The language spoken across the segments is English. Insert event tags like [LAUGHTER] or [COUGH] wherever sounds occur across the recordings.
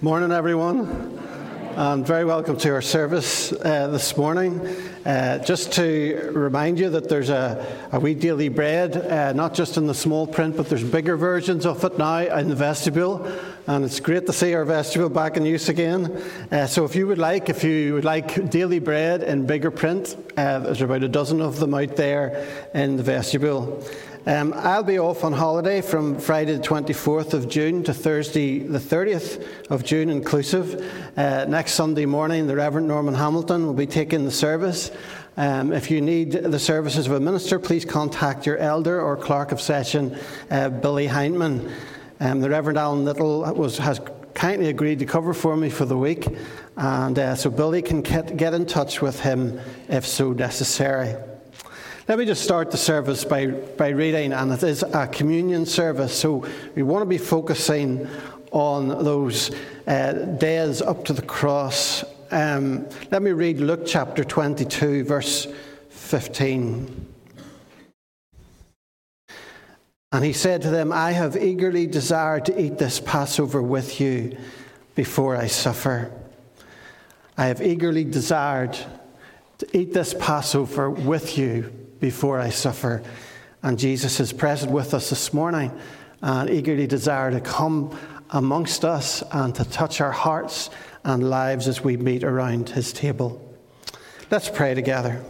Morning, everyone, and very welcome to our service uh, this morning. Uh, just to remind you that there's a, a wee daily bread, uh, not just in the small print, but there's bigger versions of it now in the vestibule, and it's great to see our vestibule back in use again. Uh, so, if you would like, if you would like daily bread in bigger print, uh, there's about a dozen of them out there in the vestibule. Um, I'll be off on holiday from Friday the 24th of June to Thursday the 30th of June inclusive. Uh, next Sunday morning, the Reverend Norman Hamilton will be taking the service. Um, if you need the services of a minister, please contact your elder or clerk of session, uh, Billy Hindman. Um, the Reverend Alan Little was, has kindly agreed to cover for me for the week, and uh, so Billy can get, get in touch with him if so necessary. Let me just start the service by, by reading, and it is a communion service. So we want to be focusing on those uh, days up to the cross. Um, let me read Luke chapter 22, verse 15. And he said to them, I have eagerly desired to eat this Passover with you before I suffer. I have eagerly desired to eat this Passover with you before I suffer. And Jesus is present with us this morning and eagerly desire to come amongst us and to touch our hearts and lives as we meet around his table. Let's pray together.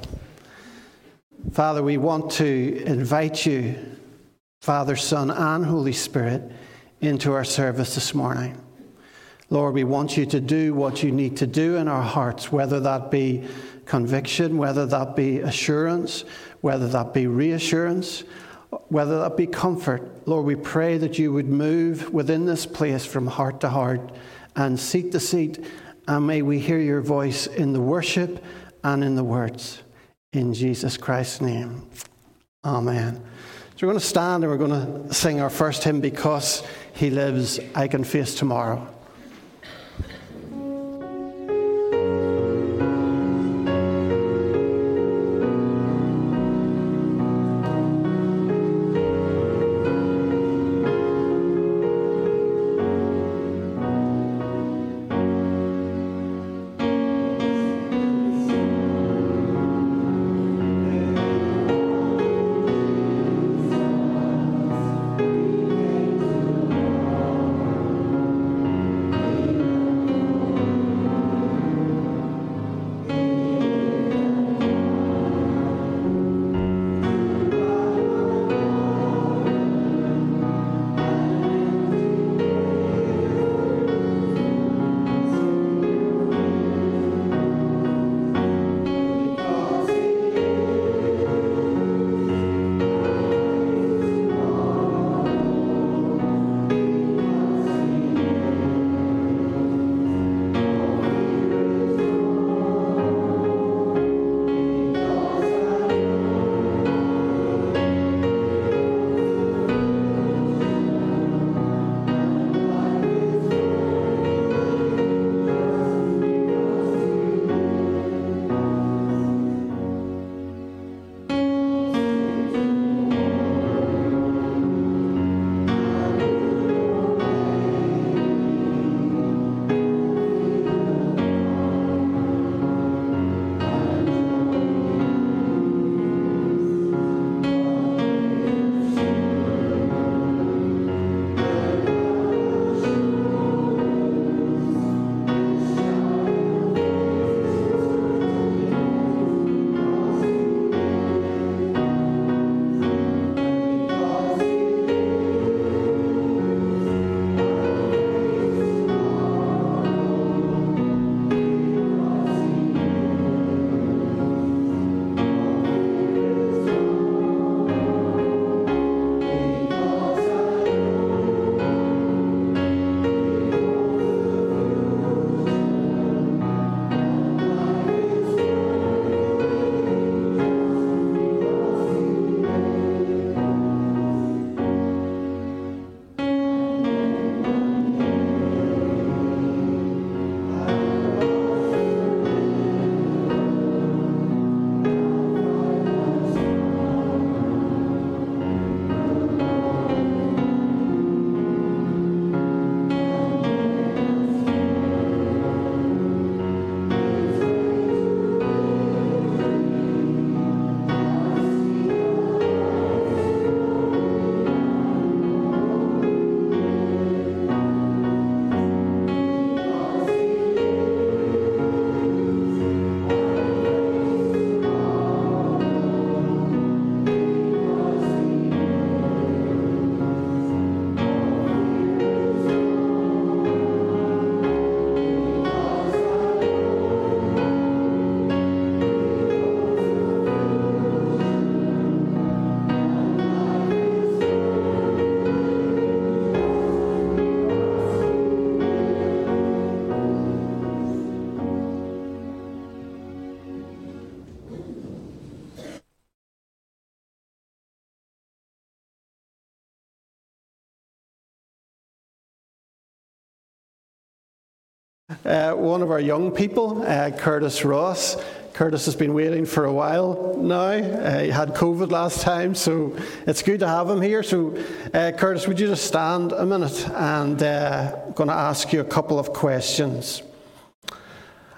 Father, we want to invite you, Father, Son, and Holy Spirit, into our service this morning. Lord, we want you to do what you need to do in our hearts, whether that be conviction, whether that be assurance, whether that be reassurance, whether that be comfort. Lord, we pray that you would move within this place from heart to heart and seat to seat, and may we hear your voice in the worship and in the words. In Jesus Christ's name. Amen. So we're going to stand and we're going to sing our first hymn, Because He Lives, I Can Face Tomorrow. Uh, one of our young people, uh, Curtis Ross. Curtis has been waiting for a while now. Uh, he had COVID last time, so it's good to have him here. So, uh, Curtis, would you just stand a minute? And uh, I'm going to ask you a couple of questions.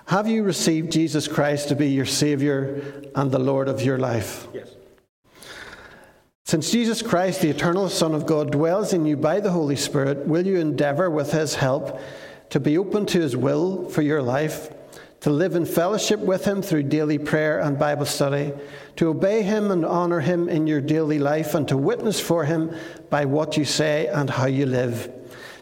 Have you received Jesus Christ to be your Saviour and the Lord of your life? Yes. Since Jesus Christ, the eternal Son of God, dwells in you by the Holy Spirit, will you endeavour with His help to be open to His will for your life, to live in fellowship with Him through daily prayer and Bible study, to obey Him and honour Him in your daily life, and to witness for Him by what you say and how you live?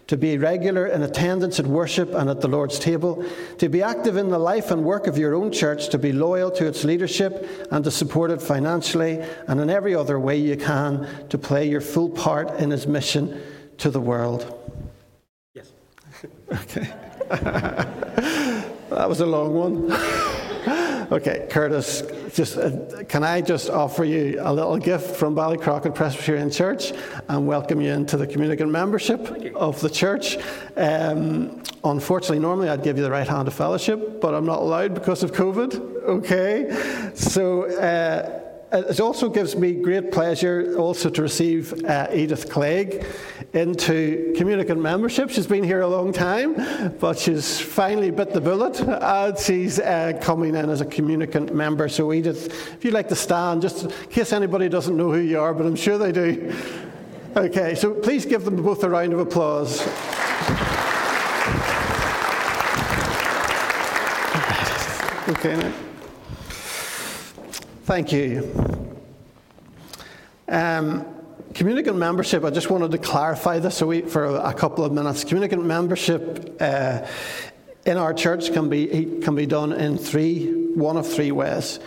to be regular in attendance at worship and at the Lord's table, to be active in the life and work of your own church, to be loyal to its leadership and to support it financially and in every other way you can, to play your full part in his mission to the world. Okay. [LAUGHS] that was a long one. [LAUGHS] Okay, Curtis, just uh, can I just offer you a little gift from Ballycrochan Presbyterian Church and welcome you into the communicant membership of the church? Um, unfortunately, normally I'd give you the right hand of fellowship, but I'm not allowed because of COVID. Okay, so. Uh, it also gives me great pleasure also to receive uh, Edith Clegg into communicant membership. She's been here a long time, but she's finally bit the bullet and she's uh, coming in as a communicant member. So, Edith, if you'd like to stand, just in case anybody doesn't know who you are, but I'm sure they do. Okay, so please give them both a round of applause. Okay, now. Thank you. Um, communicant membership, I just wanted to clarify this for a couple of minutes. Communicant membership uh, in our church can be, can be done in three, one of three ways.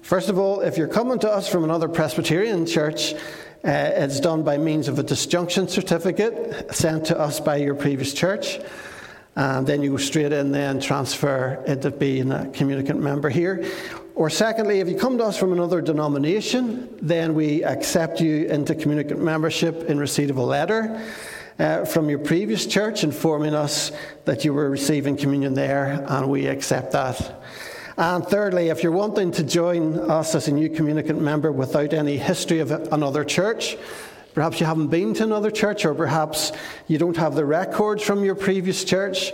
First of all, if you're coming to us from another Presbyterian church, uh, it's done by means of a disjunction certificate sent to us by your previous church. And then you go straight in then transfer into being a communicant member here. Or secondly, if you come to us from another denomination, then we accept you into communicant membership in receipt of a letter uh, from your previous church informing us that you were receiving communion there, and we accept that. And thirdly, if you're wanting to join us as a new communicant member without any history of another church, perhaps you haven't been to another church, or perhaps you don't have the records from your previous church,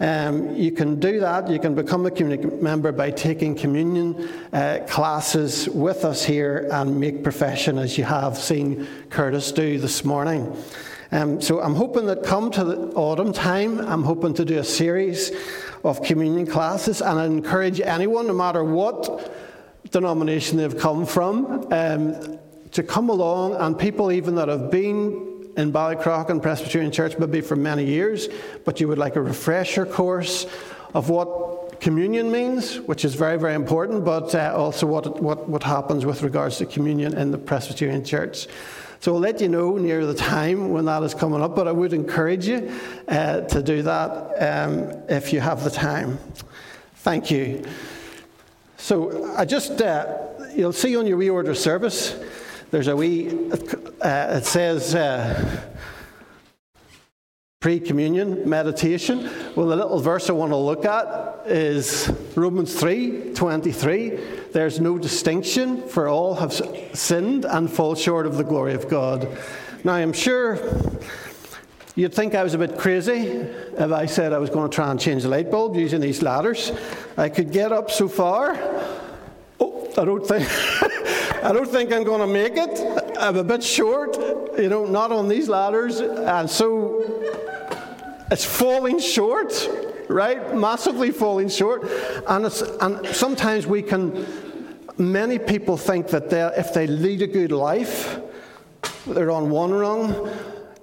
um, you can do that. You can become a community member by taking communion uh, classes with us here and make profession, as you have seen Curtis do this morning. Um, so I'm hoping that come to the autumn time, I'm hoping to do a series of communion classes, and I encourage anyone, no matter what denomination they've come from, um, to come along, and people even that have been in Ballycrochan Presbyterian Church, maybe for many years, but you would like a refresher course of what communion means, which is very, very important, but uh, also what, what, what happens with regards to communion in the Presbyterian Church. So I'll let you know near the time when that is coming up, but I would encourage you uh, to do that um, if you have the time. Thank you. So I just, uh, you'll see on your reorder service, there's a wee, uh, it says uh, pre communion meditation. Well, the little verse I want to look at is Romans 3 23. There's no distinction, for all have sinned and fall short of the glory of God. Now, I'm sure You'd think I was a bit crazy if I said I was going to try and change the light bulb using these ladders. I could get up so far. Oh, I don't think. [LAUGHS] I don't think I'm going to make it. I'm a bit short, you know, not on these ladders. And so it's falling short, right? Massively falling short. And, and sometimes we can, many people think that if they lead a good life, they're on one rung.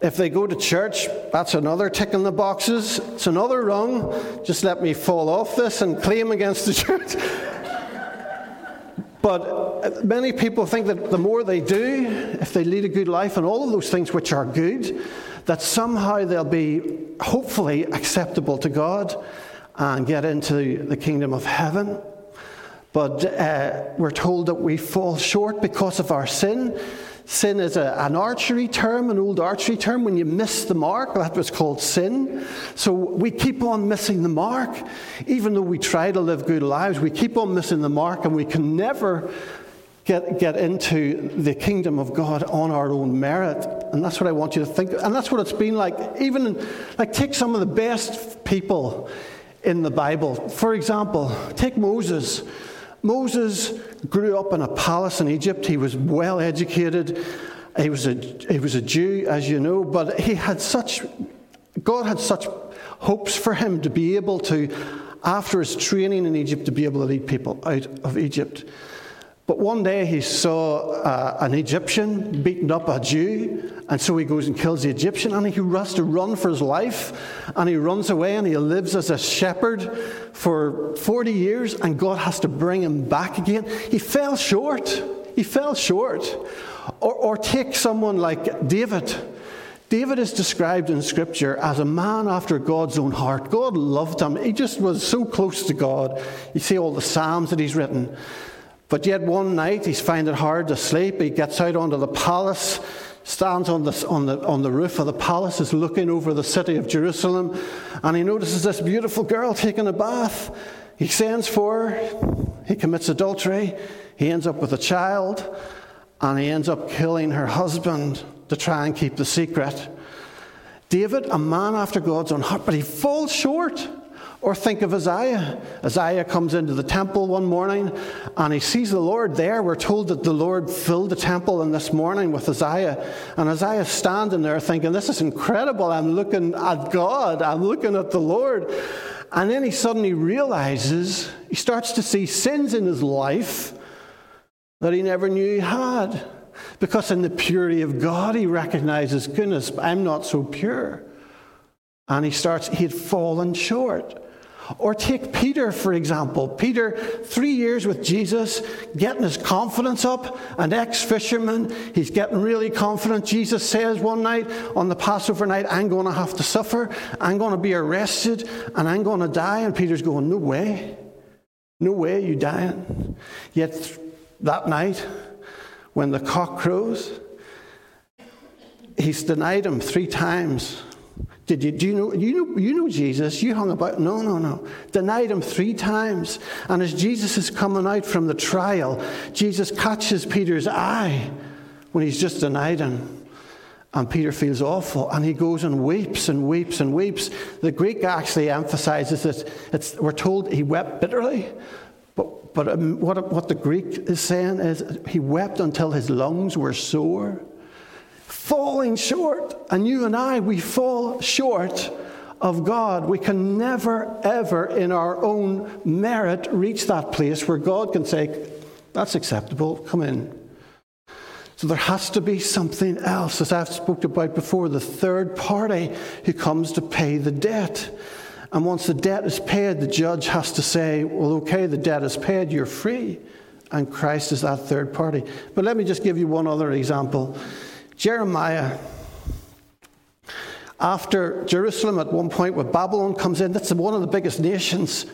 If they go to church, that's another tick in the boxes. It's another rung. Just let me fall off this and claim against the [LAUGHS] church. But many people think that the more they do, if they lead a good life and all of those things which are good, that somehow they'll be hopefully acceptable to God and get into the kingdom of heaven. But uh, we're told that we fall short because of our sin. Sin is a, an archery term, an old archery term. When you miss the mark, that was called sin. So we keep on missing the mark. Even though we try to live good lives, we keep on missing the mark and we can never get, get into the kingdom of God on our own merit. And that's what I want you to think. And that's what it's been like. Even, like, take some of the best people in the Bible. For example, take Moses. Moses grew up in a palace in Egypt. He was well educated. He was a, he was a Jew, as you know, but he had such, God had such hopes for him to be able to, after his training in Egypt, to be able to lead people out of Egypt. But one day he saw uh, an Egyptian beating up a Jew, and so he goes and kills the Egyptian, and he has to run for his life, and he runs away, and he lives as a shepherd for 40 years, and God has to bring him back again. He fell short. He fell short. Or, or take someone like David. David is described in Scripture as a man after God's own heart. God loved him. He just was so close to God. You see all the Psalms that he's written. But yet one night he's finding it hard to sleep. He gets out onto the palace, stands on the, on, the, on the roof of the palace, is looking over the city of Jerusalem, and he notices this beautiful girl taking a bath. He sends for her. He commits adultery. He ends up with a child, and he ends up killing her husband to try and keep the secret. David, a man after God's own heart, but he falls short. Or think of Isaiah. Isaiah comes into the temple one morning and he sees the Lord there. We're told that the Lord filled the temple in this morning with Isaiah. And Isaiah's standing there thinking, This is incredible. I'm looking at God, I'm looking at the Lord. And then he suddenly realizes, he starts to see sins in his life that he never knew he had. Because in the purity of God, he recognizes, Goodness, I'm not so pure. And he starts, he had fallen short. Or take Peter, for example. Peter, three years with Jesus, getting his confidence up, an ex fisherman. He's getting really confident. Jesus says one night on the Passover night, I'm going to have to suffer. I'm going to be arrested and I'm going to die. And Peter's going, No way. No way, you dying. Yet that night, when the cock crows, he's denied him three times. Did you, do you know, you know, you know Jesus? You hung about. No, no, no. Denied him three times. And as Jesus is coming out from the trial, Jesus catches Peter's eye when he's just denied him. And Peter feels awful. And he goes and weeps and weeps and weeps. The Greek actually emphasizes that we're told he wept bitterly. But, but um, what, what the Greek is saying is he wept until his lungs were sore falling short. And you and I, we fall short of God. We can never, ever, in our own merit, reach that place where God can say, That's acceptable, come in. So there has to be something else, as I've spoke about before, the third party who comes to pay the debt. And once the debt is paid, the judge has to say, Well, okay, the debt is paid, you're free. And Christ is that third party. But let me just give you one other example. Jeremiah, after Jerusalem at one point, where Babylon comes in, that's one of the biggest nations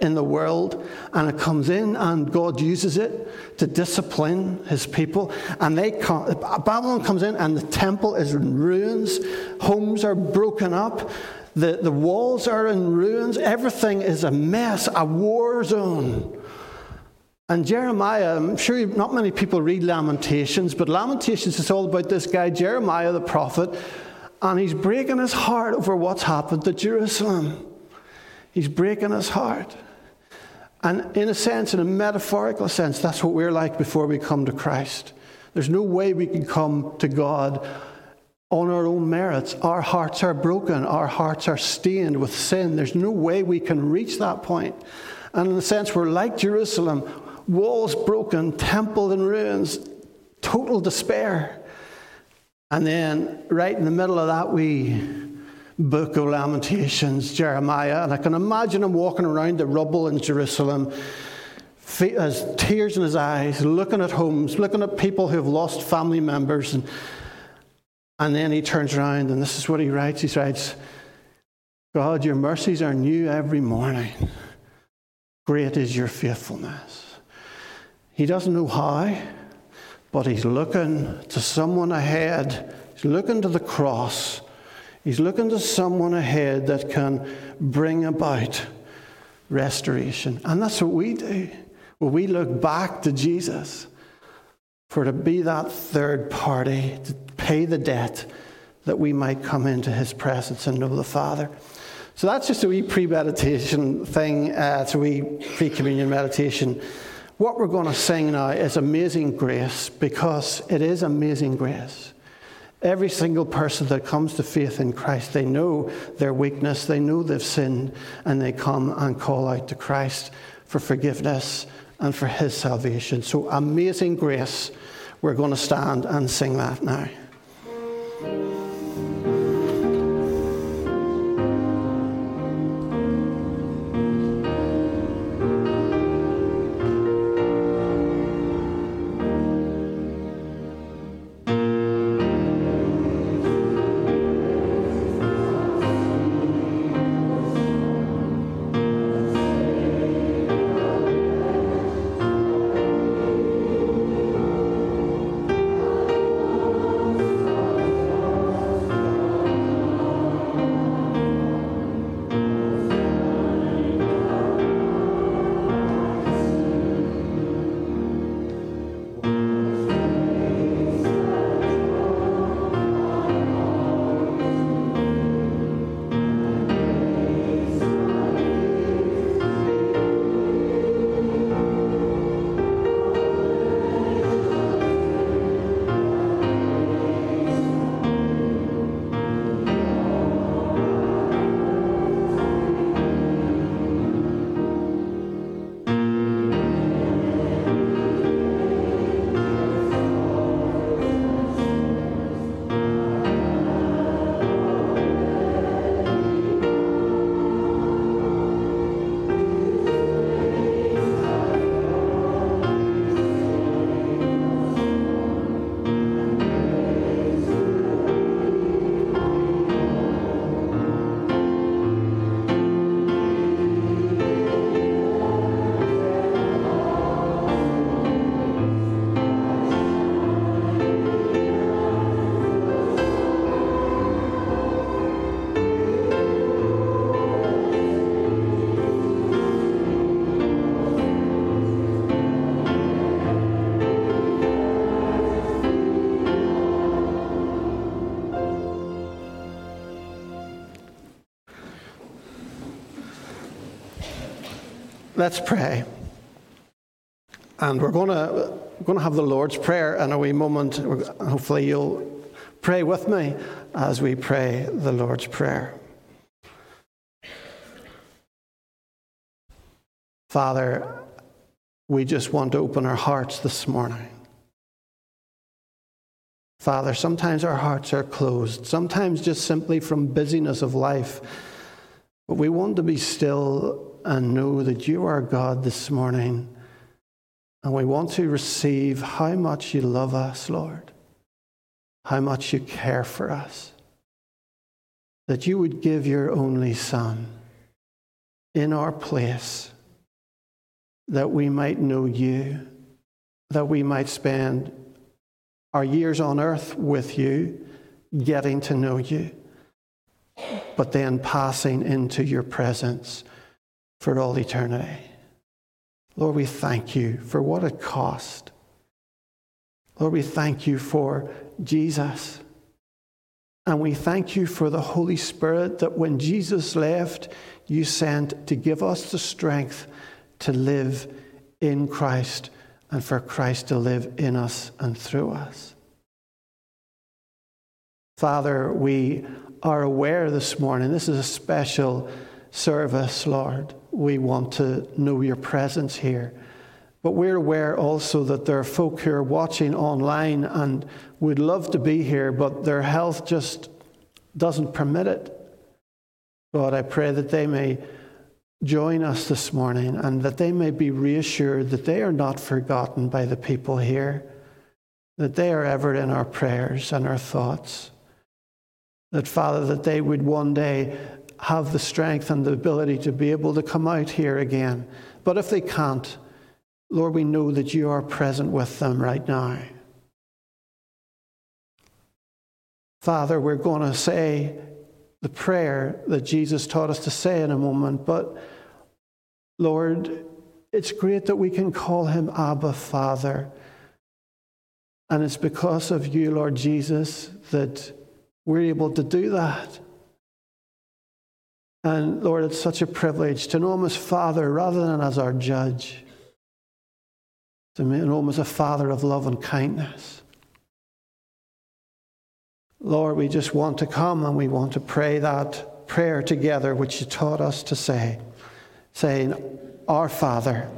in the world, and it comes in, and God uses it to discipline his people. And they come, Babylon comes in, and the temple is in ruins, homes are broken up, the, the walls are in ruins, everything is a mess, a war zone. And Jeremiah, I'm sure not many people read Lamentations, but Lamentations is all about this guy, Jeremiah the prophet, and he's breaking his heart over what's happened to Jerusalem. He's breaking his heart. And in a sense, in a metaphorical sense, that's what we're like before we come to Christ. There's no way we can come to God on our own merits. Our hearts are broken, our hearts are stained with sin. There's no way we can reach that point. And in a sense, we're like Jerusalem walls broken, temple in ruins, total despair. And then, right in the middle of that wee book of Lamentations, Jeremiah, and I can imagine him walking around the rubble in Jerusalem, has tears in his eyes, looking at homes, looking at people who have lost family members. And, and then he turns around, and this is what he writes. He writes, God, your mercies are new every morning. Great is your faithfulness. He doesn't know how, but he's looking to someone ahead. He's looking to the cross. He's looking to someone ahead that can bring about restoration. And that's what we do. Well, we look back to Jesus for to be that third party, to pay the debt that we might come into his presence and know the Father. So that's just a wee pre-meditation thing. Uh, it's a wee pre-communion meditation. What we're going to sing now is Amazing Grace because it is amazing grace. Every single person that comes to faith in Christ, they know their weakness, they know they've sinned, and they come and call out to Christ for forgiveness and for his salvation. So, amazing grace. We're going to stand and sing that now. Let's pray. And we're going to, going to have the Lord's Prayer in a wee moment. Hopefully, you'll pray with me as we pray the Lord's Prayer. Father, we just want to open our hearts this morning. Father, sometimes our hearts are closed, sometimes just simply from busyness of life. But we want to be still and know that you are God this morning. And we want to receive how much you love us, Lord, how much you care for us. That you would give your only Son in our place, that we might know you, that we might spend our years on earth with you, getting to know you, but then passing into your presence for all eternity. Lord, we thank you for what it cost. Lord, we thank you for Jesus. And we thank you for the Holy Spirit that when Jesus left, you sent to give us the strength to live in Christ and for Christ to live in us and through us. Father, we are aware this morning, this is a special service, Lord we want to know your presence here. But we're aware also that there are folk who are watching online and would love to be here, but their health just doesn't permit it. God, I pray that they may join us this morning and that they may be reassured that they are not forgotten by the people here, that they are ever in our prayers and our thoughts. That, Father, that they would one day have the strength and the ability to be able to come out here again. But if they can't, Lord, we know that you are present with them right now. Father, we're going to say the prayer that Jesus taught us to say in a moment, but Lord, it's great that we can call him Abba, Father. And it's because of you, Lord Jesus, that we're able to do that. And Lord, it's such a privilege to know him as Father rather than as our judge, to know him as a Father of love and kindness. Lord, we just want to come and we want to pray that prayer together which you taught us to say, saying, Our Father,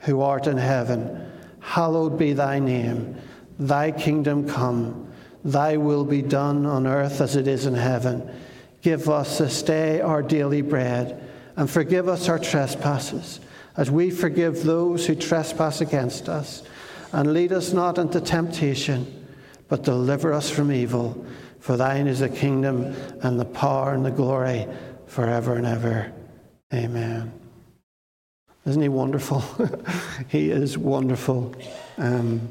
who art in heaven, hallowed be thy name. Thy kingdom come, thy will be done on earth as it is in heaven. Give us this day our daily bread, and forgive us our trespasses, as we forgive those who trespass against us. And lead us not into temptation, but deliver us from evil. For thine is the kingdom and the power and the glory forever and ever. Amen. Isn't he wonderful? [LAUGHS] he is wonderful. Um,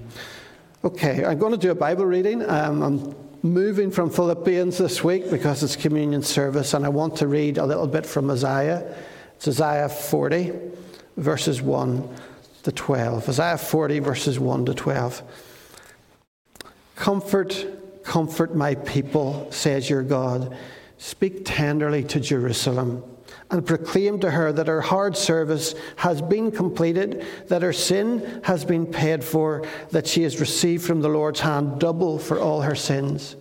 okay, I'm going to do a Bible reading. Um, moving from Philippians this week because it's communion service, and I want to read a little bit from Isaiah. It's Isaiah 40, verses 1 to 12. Isaiah 40, verses 1 to 12. Comfort Comfort my people, says your God. Speak tenderly to Jerusalem and proclaim to her that her hard service has been completed, that her sin has been paid for, that she has received from the Lord's hand double for all her sins.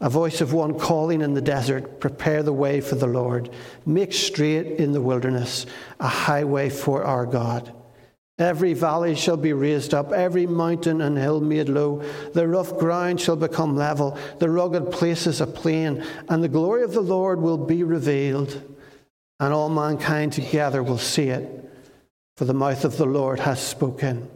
A voice of one calling in the desert, prepare the way for the Lord, make straight in the wilderness a highway for our God. Every valley shall be raised up, every mountain and hill made low. The rough ground shall become level, the rugged places a plain, and the glory of the Lord will be revealed, and all mankind together will see it. For the mouth of the Lord has spoken.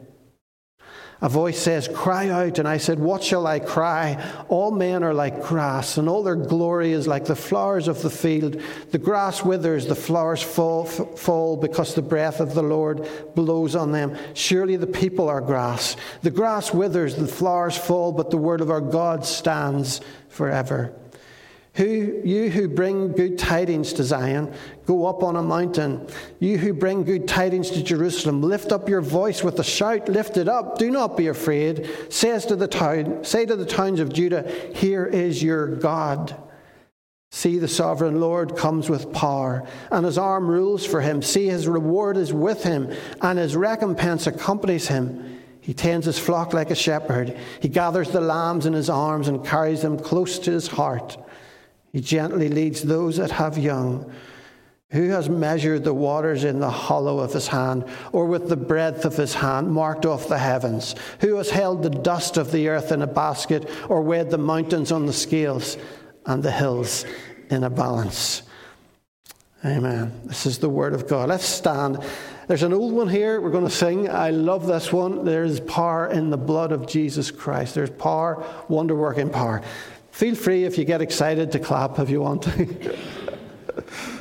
A voice says, Cry out. And I said, What shall I cry? All men are like grass, and all their glory is like the flowers of the field. The grass withers, the flowers fall, fall because the breath of the Lord blows on them. Surely the people are grass. The grass withers, the flowers fall, but the word of our God stands forever. Who, you who bring good tidings to Zion, go up on a mountain. You who bring good tidings to Jerusalem, lift up your voice with a shout, lift it up, do not be afraid. Says to the town, say to the towns of Judah, Here is your God. See, the sovereign Lord comes with power, and his arm rules for him. See, his reward is with him, and his recompense accompanies him. He tends his flock like a shepherd. He gathers the lambs in his arms and carries them close to his heart. He gently leads those that have young. Who has measured the waters in the hollow of his hand, or with the breadth of his hand marked off the heavens? Who has held the dust of the earth in a basket, or weighed the mountains on the scales and the hills in a balance? Amen. This is the word of God. Let's stand. There's an old one here we're going to sing. I love this one. There's power in the blood of Jesus Christ. There's power, wonder working power. Feel free if you get excited to clap if you want [LAUGHS]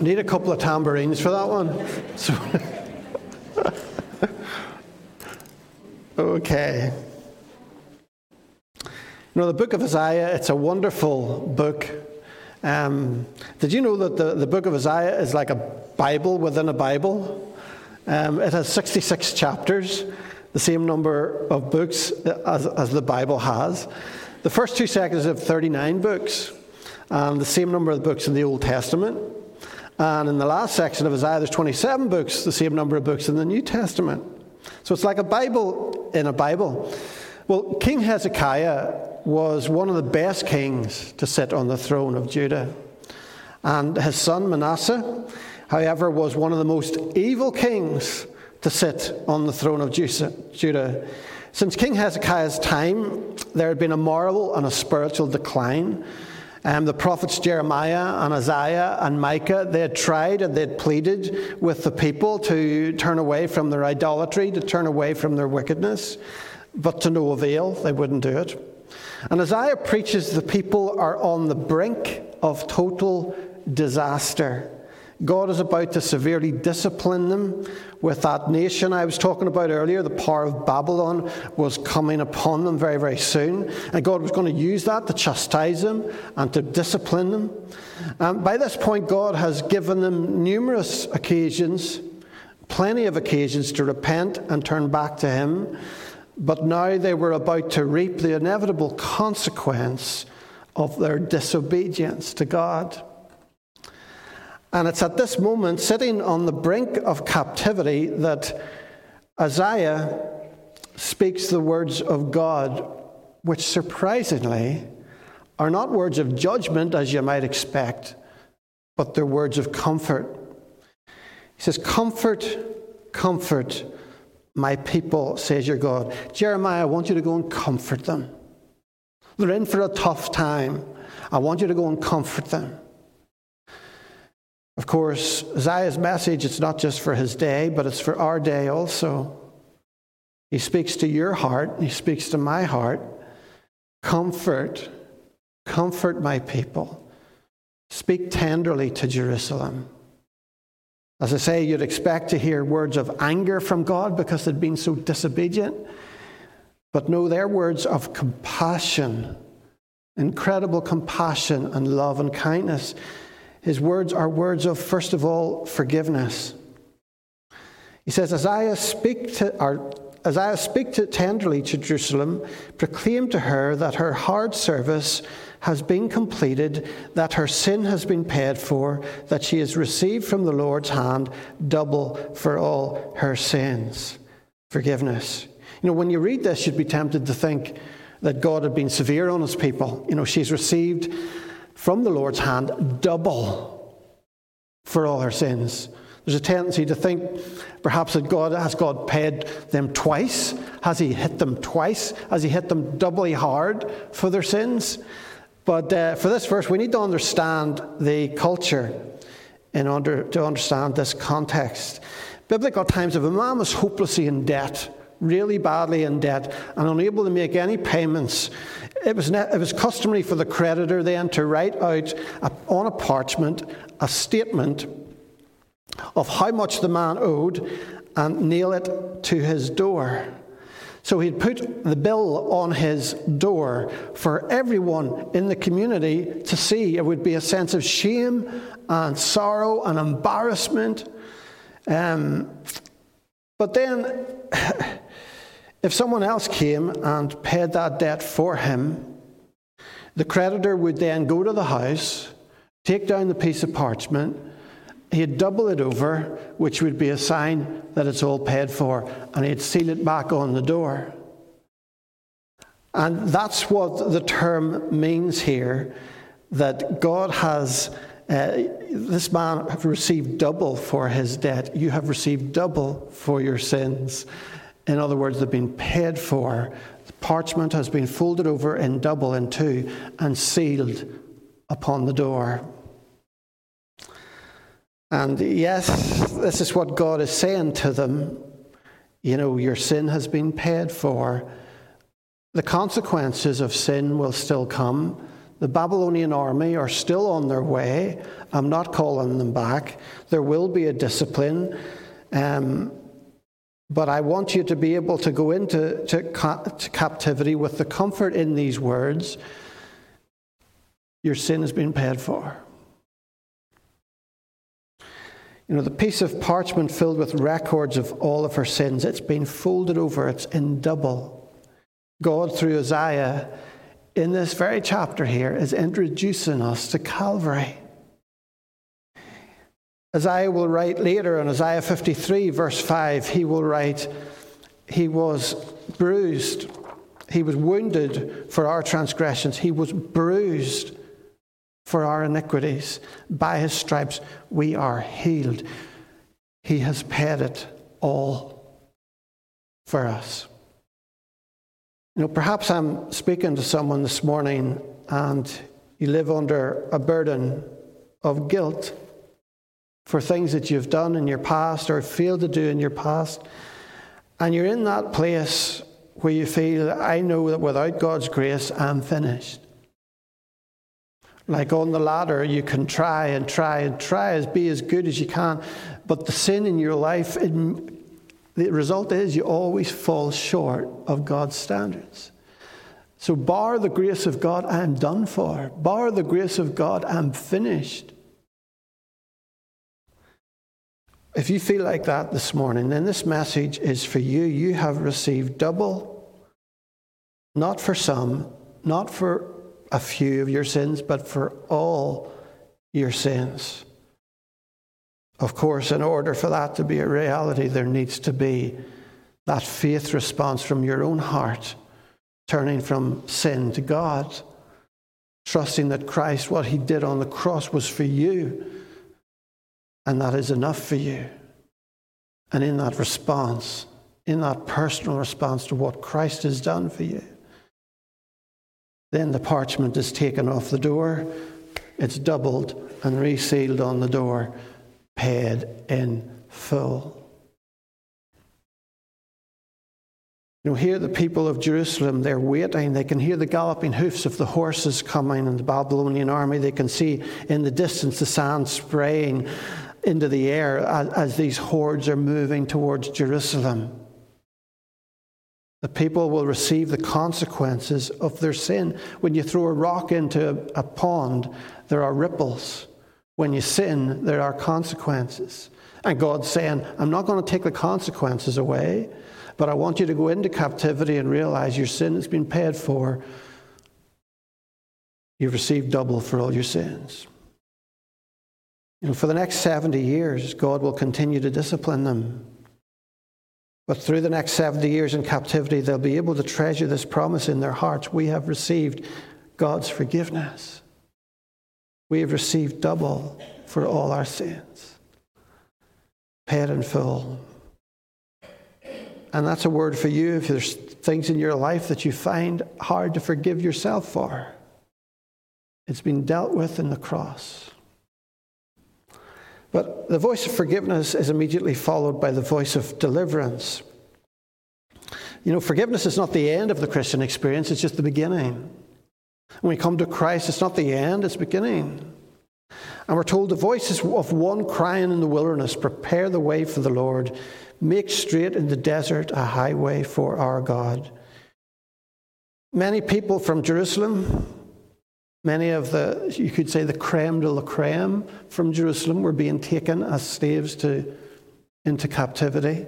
Need a couple of tambourines for that one. So [LAUGHS] okay. You know, the book of Isaiah, it's a wonderful book. Um, did you know that the, the book of Isaiah is like a Bible within a Bible? Um, it has 66 chapters, the same number of books as, as the Bible has. The first two sections have 39 books, and the same number of books in the Old Testament. And in the last section of Isaiah, there's 27 books, the same number of books in the New Testament. So it's like a Bible in a Bible. Well, King Hezekiah was one of the best kings to sit on the throne of Judah. And his son Manasseh, however, was one of the most evil kings to sit on the throne of Judah. Since King Hezekiah's time, there had been a moral and a spiritual decline. Um, the prophets Jeremiah and Isaiah and Micah, they had tried and they had pleaded with the people to turn away from their idolatry, to turn away from their wickedness, but to no avail. They wouldn't do it. And Isaiah preaches the people are on the brink of total disaster. God is about to severely discipline them with that nation I was talking about earlier. The power of Babylon was coming upon them very, very soon. And God was going to use that to chastise them and to discipline them. And by this point, God has given them numerous occasions, plenty of occasions to repent and turn back to Him. But now they were about to reap the inevitable consequence of their disobedience to God. And it's at this moment, sitting on the brink of captivity, that Isaiah speaks the words of God, which surprisingly are not words of judgment, as you might expect, but they're words of comfort. He says, Comfort, comfort my people, says your God. Jeremiah, I want you to go and comfort them. They're in for a tough time. I want you to go and comfort them. Of course, Isaiah's message, it's not just for his day, but it's for our day also. He speaks to your heart, he speaks to my heart. Comfort, comfort my people. Speak tenderly to Jerusalem. As I say, you'd expect to hear words of anger from God because they'd been so disobedient. But no, they're words of compassion, incredible compassion and love and kindness. His words are words of, first of all, forgiveness. He says, Isaiah speak to, or, Isaiah speak to, tenderly to Jerusalem, proclaim to her that her hard service has been completed, that her sin has been paid for, that she has received from the Lord's hand double for all her sins. Forgiveness. You know, when you read this, you'd be tempted to think that God had been severe on his people. You know, she's received from the Lord's hand double for all her sins. There's a tendency to think perhaps that God has God paid them twice. Has He hit them twice? Has He hit them doubly hard for their sins? But uh, for this verse, we need to understand the culture in order to understand this context. Biblical times, if a man was hopelessly in debt, really badly in debt, and unable to make any payments, it was, it was customary for the creditor then to write out a, on a parchment a statement of how much the man owed and nail it to his door. So he'd put the bill on his door for everyone in the community to see. It would be a sense of shame and sorrow and embarrassment. Um, but then [LAUGHS] If someone else came and paid that debt for him, the creditor would then go to the house, take down the piece of parchment, he'd double it over, which would be a sign that it's all paid for, and he'd seal it back on the door. And that's what the term means here that God has, uh, this man have received double for his debt. You have received double for your sins. In other words, they've been paid for. The parchment has been folded over in double in two and sealed upon the door. And yes, this is what God is saying to them. You know, your sin has been paid for. The consequences of sin will still come. The Babylonian army are still on their way. I'm not calling them back. There will be a discipline. Um, but I want you to be able to go into to, to captivity with the comfort in these words your sin has been paid for. You know, the piece of parchment filled with records of all of her sins, it's been folded over, it's in double. God, through Isaiah, in this very chapter here, is introducing us to Calvary. Isaiah will write later in Isaiah 53, verse 5, he will write, He was bruised, he was wounded for our transgressions, he was bruised for our iniquities. By his stripes we are healed. He has paid it all for us. You know, perhaps I'm speaking to someone this morning and you live under a burden of guilt for things that you've done in your past or failed to do in your past. And you're in that place where you feel, I know that without God's grace, I'm finished. Like on the ladder, you can try and try and try as be as good as you can, but the sin in your life, it, the result is you always fall short of God's standards. So, bar the grace of God, I'm done for. Bar the grace of God, I'm finished. If you feel like that this morning, then this message is for you. You have received double, not for some, not for a few of your sins, but for all your sins. Of course, in order for that to be a reality, there needs to be that faith response from your own heart, turning from sin to God, trusting that Christ, what he did on the cross, was for you, and that is enough for you. And in that response, in that personal response to what Christ has done for you, then the parchment is taken off the door, it's doubled and resealed on the door, paid in full. You know, here the people of Jerusalem, they're waiting. They can hear the galloping hoofs of the horses coming in the Babylonian army. They can see in the distance the sand spraying into the air as, as these hordes are moving towards Jerusalem. The people will receive the consequences of their sin. When you throw a rock into a, a pond, there are ripples. When you sin, there are consequences. And God's saying, I'm not going to take the consequences away, but I want you to go into captivity and realize your sin has been paid for. You've received double for all your sins. Know, for the next 70 years, God will continue to discipline them. But through the next 70 years in captivity, they'll be able to treasure this promise in their hearts. We have received God's forgiveness. We have received double for all our sins, paid in full. And that's a word for you if there's things in your life that you find hard to forgive yourself for. It's been dealt with in the cross. But the voice of forgiveness is immediately followed by the voice of deliverance. You know, forgiveness is not the end of the Christian experience, it's just the beginning. When we come to Christ, it's not the end, it's beginning. And we're told the voices of one crying in the wilderness, prepare the way for the Lord, make straight in the desert a highway for our God. Many people from Jerusalem Many of the, you could say, the creme de la creme from Jerusalem were being taken as slaves to, into captivity.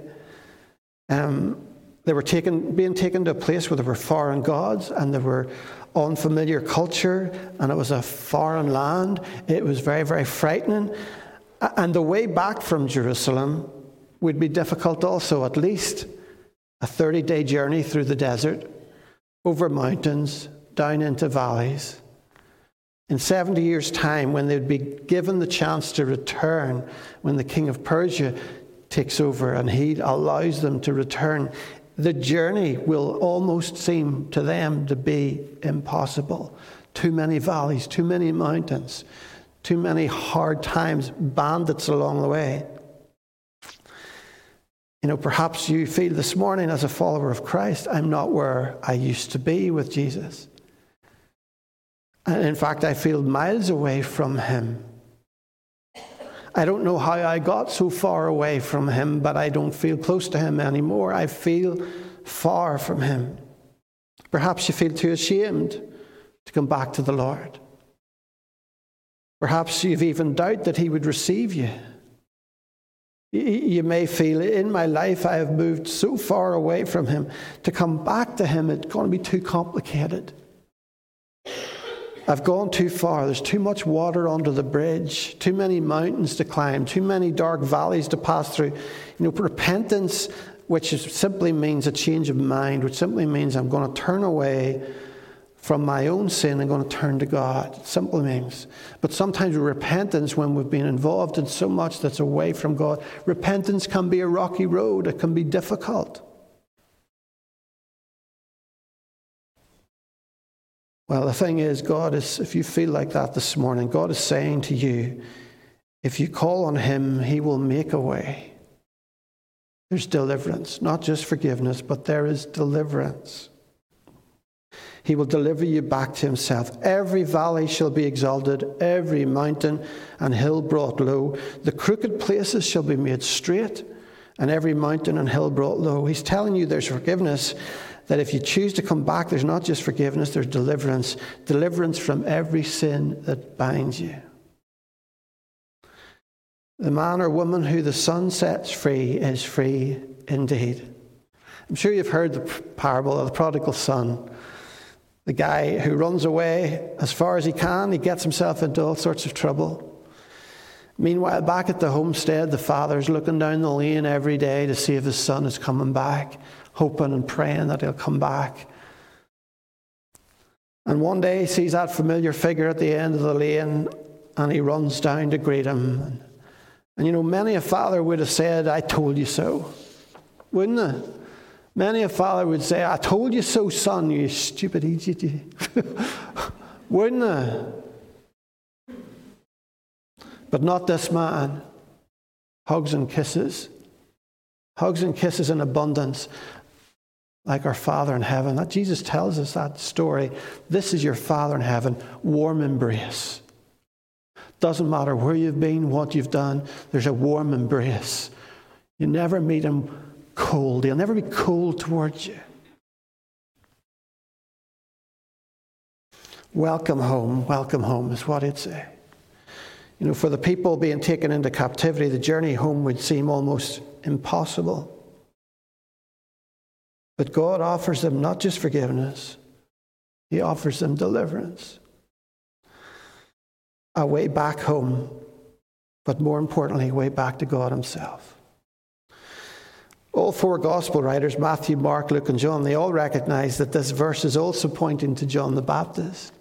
Um, they were taken, being taken to a place where there were foreign gods and there were unfamiliar culture and it was a foreign land. It was very, very frightening. And the way back from Jerusalem would be difficult also, at least a 30 day journey through the desert, over mountains, down into valleys in 70 years' time, when they'd be given the chance to return, when the king of Persia takes over and he allows them to return, the journey will almost seem to them to be impossible. Too many valleys, too many mountains, too many hard times, bandits along the way. You know, perhaps you feel this morning as a follower of Christ, I'm not where I used to be with Jesus. And in fact, I feel miles away from Him. I don't know how I got so far away from Him, but I don't feel close to Him anymore. I feel far from Him. Perhaps you feel too ashamed to come back to the Lord. Perhaps you've even doubted that He would receive you. You may feel in my life I have moved so far away from Him. To come back to Him, it's going to be too complicated. I've gone too far. There's too much water under the bridge, too many mountains to climb, too many dark valleys to pass through. You know, repentance, which simply means a change of mind, which simply means I'm going to turn away from my own sin and going to turn to God. It simply means. But sometimes repentance, when we've been involved in so much that's away from God, repentance can be a rocky road. It can be difficult. Well, the thing is, God is, if you feel like that this morning, God is saying to you, if you call on Him, He will make a way. There's deliverance, not just forgiveness, but there is deliverance. He will deliver you back to Himself. Every valley shall be exalted, every mountain and hill brought low. The crooked places shall be made straight, and every mountain and hill brought low. He's telling you there's forgiveness that if you choose to come back, there's not just forgiveness, there's deliverance. Deliverance from every sin that binds you. The man or woman who the Son sets free is free indeed. I'm sure you've heard the parable of the prodigal son. The guy who runs away as far as he can, he gets himself into all sorts of trouble. Meanwhile, back at the homestead, the father's looking down the lane every day to see if his son is coming back hoping and praying that he'll come back. And one day he sees that familiar figure at the end of the lane and he runs down to greet him. And you know, many a father would have said, I told you so. Wouldn't it? Many a father would say, I told you so, son, you stupid idiot. [LAUGHS] Wouldn't it? But not this man. Hugs and kisses. Hugs and kisses in abundance like our Father in heaven. That Jesus tells us that story. This is your Father in heaven, warm embrace. Doesn't matter where you've been, what you've done, there's a warm embrace. You never meet him cold. He'll never be cold towards you. Welcome home, welcome home is what he'd say. You know, for the people being taken into captivity, the journey home would seem almost impossible. But God offers them not just forgiveness, He offers them deliverance. A way back home, but more importantly, a way back to God Himself. All four gospel writers, Matthew, Mark, Luke, and John, they all recognize that this verse is also pointing to John the Baptist.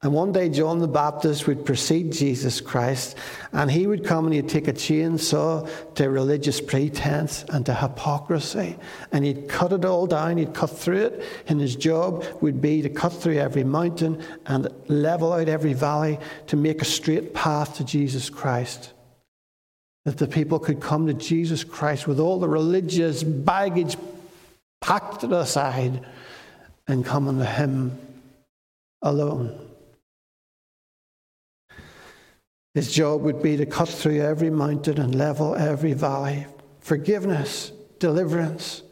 And one day, John the Baptist would precede Jesus Christ, and he would come and he'd take a chainsaw to religious pretense and to hypocrisy, and he'd cut it all down, he'd cut through it, and his job would be to cut through every mountain and level out every valley to make a straight path to Jesus Christ. That the people could come to Jesus Christ with all the religious baggage packed aside and come unto him alone. His job would be to cut through every mountain and level every valley. Forgiveness, deliverance.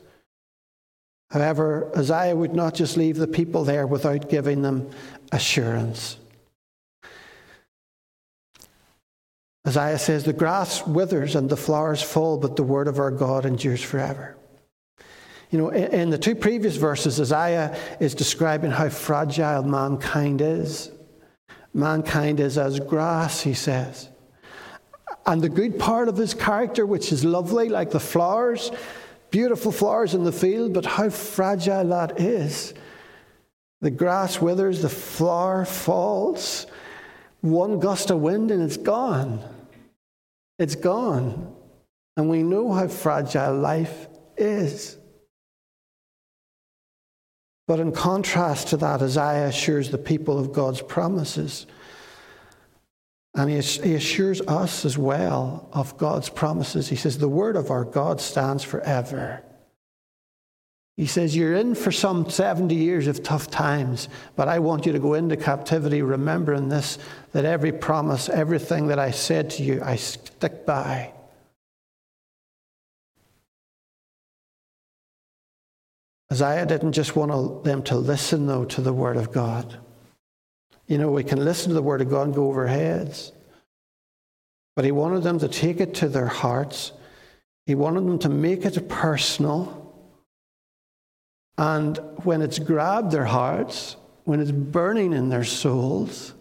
However, Isaiah would not just leave the people there without giving them assurance. Isaiah says, The grass withers and the flowers fall, but the word of our God endures forever. You know, in the two previous verses, Isaiah is describing how fragile mankind is. Mankind is as grass, he says. And the good part of his character, which is lovely, like the flowers, beautiful flowers in the field, but how fragile that is. The grass withers, the flower falls, one gust of wind, and it's gone. It's gone. And we know how fragile life is. But in contrast to that, Isaiah assures the people of God's promises. And he assures us as well of God's promises. He says, The word of our God stands forever. He says, You're in for some 70 years of tough times, but I want you to go into captivity remembering this that every promise, everything that I said to you, I stick by. Isaiah didn't just want them to listen, though, to the Word of God. You know, we can listen to the Word of God and go over heads. But he wanted them to take it to their hearts. He wanted them to make it personal. And when it's grabbed their hearts, when it's burning in their souls,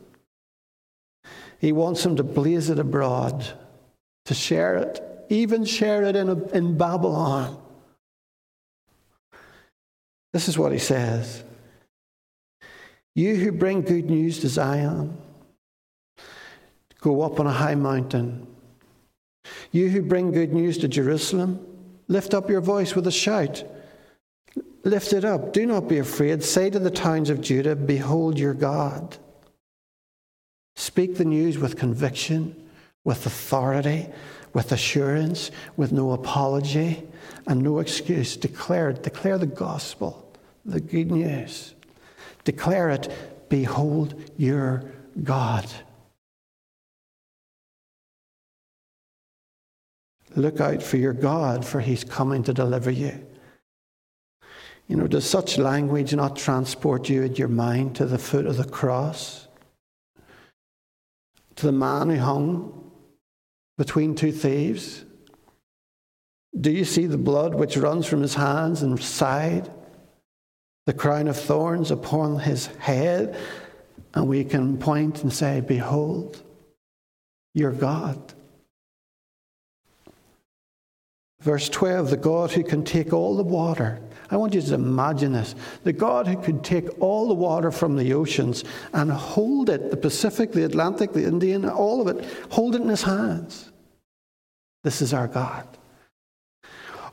he wants them to blaze it abroad, to share it, even share it in, a, in Babylon. This is what he says You who bring good news to Zion, go up on a high mountain. You who bring good news to Jerusalem, lift up your voice with a shout. Lift it up. Do not be afraid. Say to the towns of Judah, Behold your God. Speak the news with conviction, with authority, with assurance, with no apology and no excuse. Declare. Declare the gospel, the good news. Declare it. Behold your God. Look out for your God, for he's coming to deliver you. You know, does such language not transport you in your mind to the foot of the cross? To the man who hung between two thieves? Do you see the blood which runs from his hands and side? The crown of thorns upon his head? And we can point and say, Behold, your God. Verse 12 the God who can take all the water. I want you to imagine this. The God who could take all the water from the oceans and hold it, the Pacific, the Atlantic, the Indian, all of it, hold it in his hands. This is our God.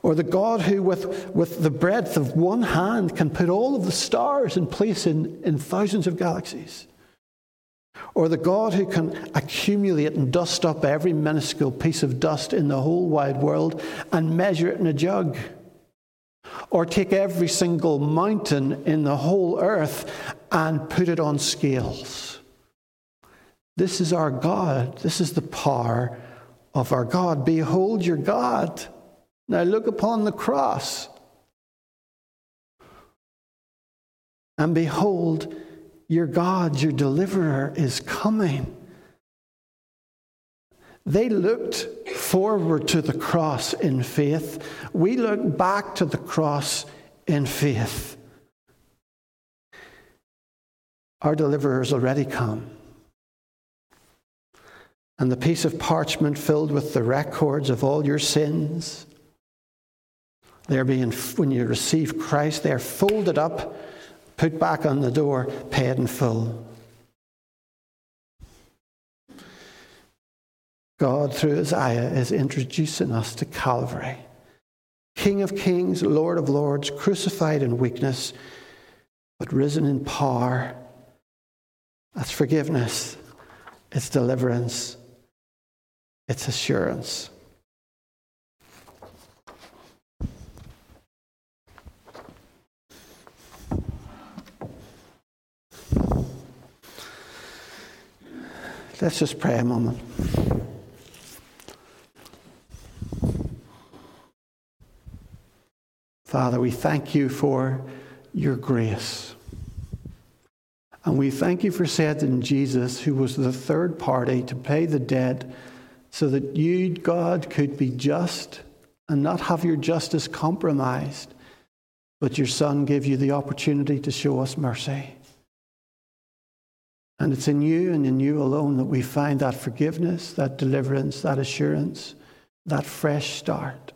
Or the God who, with, with the breadth of one hand, can put all of the stars in place in, in thousands of galaxies. Or the God who can accumulate and dust up every minuscule piece of dust in the whole wide world and measure it in a jug. Or take every single mountain in the whole earth and put it on scales. This is our God. This is the power of our God. Behold your God. Now look upon the cross. And behold, your God, your deliverer, is coming. They looked forward to the cross in faith. We look back to the cross in faith. Our deliverer has already come. And the piece of parchment filled with the records of all your sins, they're being, when you receive Christ, they're folded up put back on the door, paid in full. God, through Isaiah, is introducing us to Calvary. King of kings, Lord of lords, crucified in weakness, but risen in power. That's forgiveness, it's deliverance, it's assurance. Let's just pray a moment. Father, we thank you for your grace. And we thank you for sending Jesus, who was the third party, to pay the debt so that you, God, could be just and not have your justice compromised, but your Son gave you the opportunity to show us mercy. And it's in you and in you alone that we find that forgiveness, that deliverance, that assurance, that fresh start.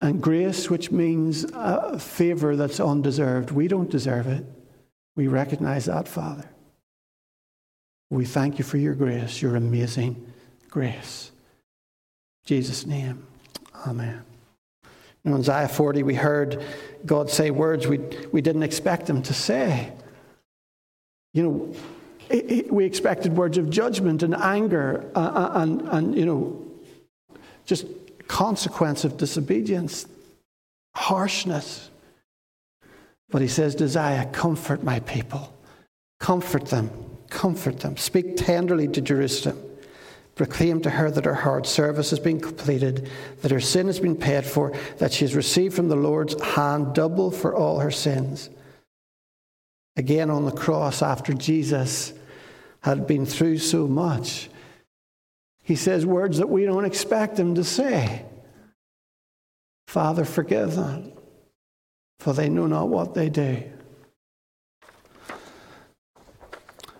And grace, which means a favor that's undeserved. We don't deserve it. We recognize that, Father. We thank you for your grace, your amazing grace. In Jesus' name, amen. In Isaiah 40, we heard God say words we, we didn't expect him to say. You know, it, it, we expected words of judgment and anger uh, uh, and, and, you know, just consequence of disobedience. harshness. But he says, Desire, comfort my people. Comfort them. Comfort them. Speak tenderly to Jerusalem. Proclaim to her that her hard service has been completed, that her sin has been paid for, that she has received from the Lord's hand double for all her sins. Again, on the cross, after Jesus had been through so much, he says words that we don't expect him to say Father, forgive them, for they know not what they do.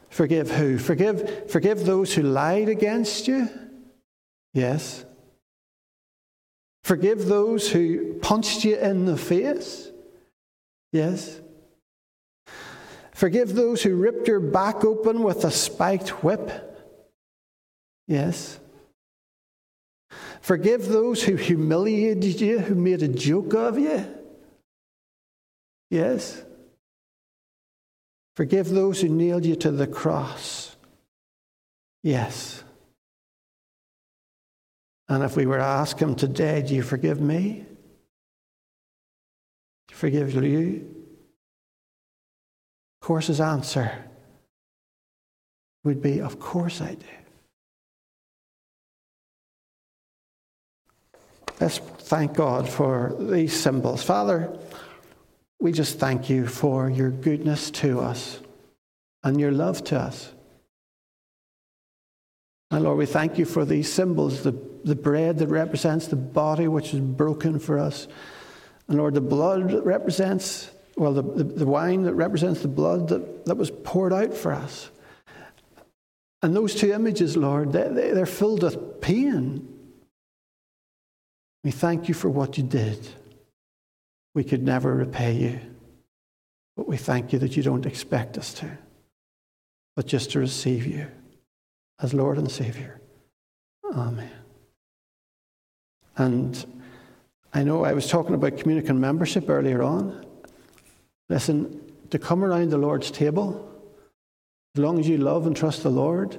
Forgive who? Forgive, forgive those who lied against you? Yes. Forgive those who punched you in the face? Yes. Forgive those who ripped your back open with a spiked whip? Yes. Forgive those who humiliated you, who made a joke of you? Yes. Forgive those who nailed you to the cross. Yes. And if we were to ask him today, Do you forgive me? Do you forgive you? Of course, his answer would be, Of course I do. Let's thank God for these symbols. Father, we just thank you for your goodness to us and your love to us. And Lord, we thank you for these symbols the, the bread that represents the body which is broken for us. And Lord, the blood that represents, well, the, the, the wine that represents the blood that, that was poured out for us. And those two images, Lord, they, they, they're filled with pain. We thank you for what you did. We could never repay you. But we thank you that you don't expect us to, but just to receive you as Lord and Savior. Amen. And I know I was talking about communicant membership earlier on. Listen, to come around the Lord's table, as long as you love and trust the Lord,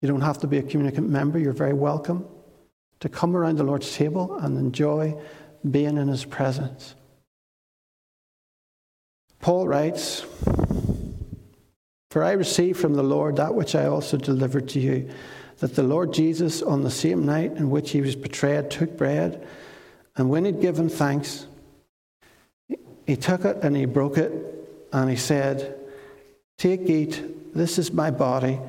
you don't have to be a communicant member. You're very welcome to come around the Lord's table and enjoy being in His presence. Paul writes, For I received from the Lord that which I also delivered to you, that the Lord Jesus, on the same night in which he was betrayed, took bread, and when he'd given thanks, he took it and he broke it, and he said, Take, eat, this is my body,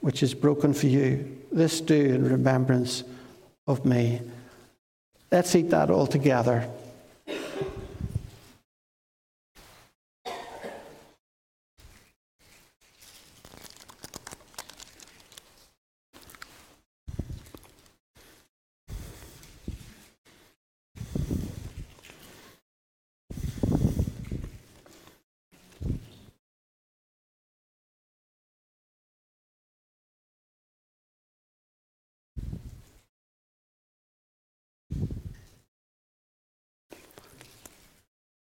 which is broken for you. This do in remembrance of me. Let's eat that all together.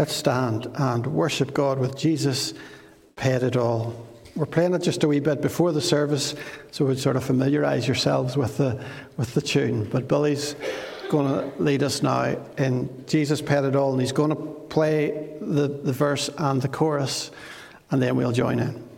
Let's stand and worship God with Jesus paid it all. We're playing it just a wee bit before the service, so we'd sort of familiarise yourselves with the, with the tune. But Billy's going to lead us now in Jesus paid it all, and he's going to play the, the verse and the chorus, and then we'll join in.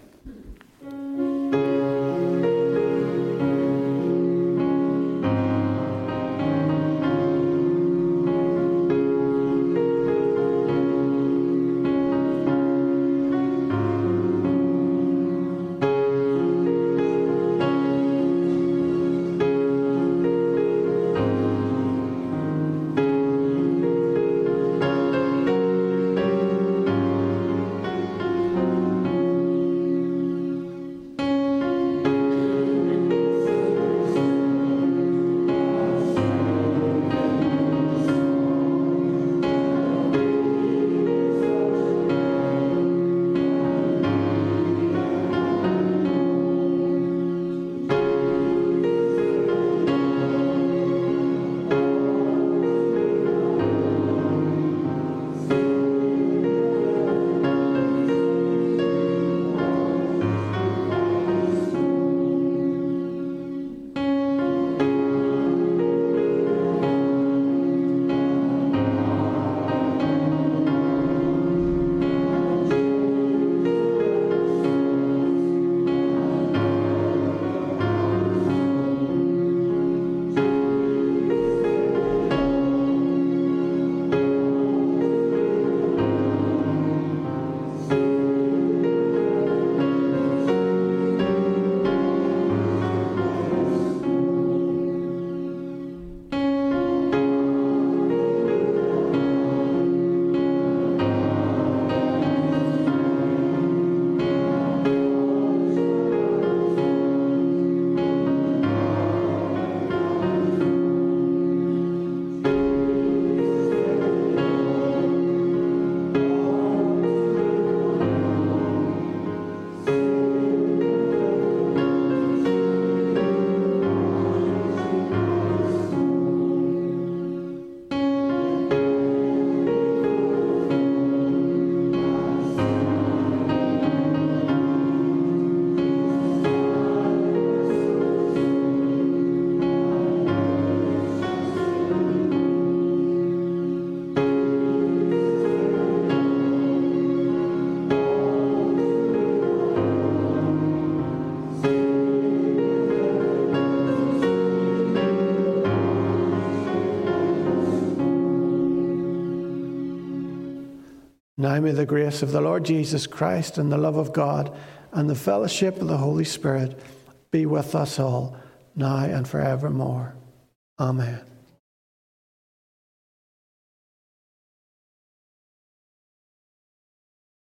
Now may the grace of the Lord Jesus Christ and the love of God and the fellowship of the Holy Spirit be with us all, now and forevermore. Amen.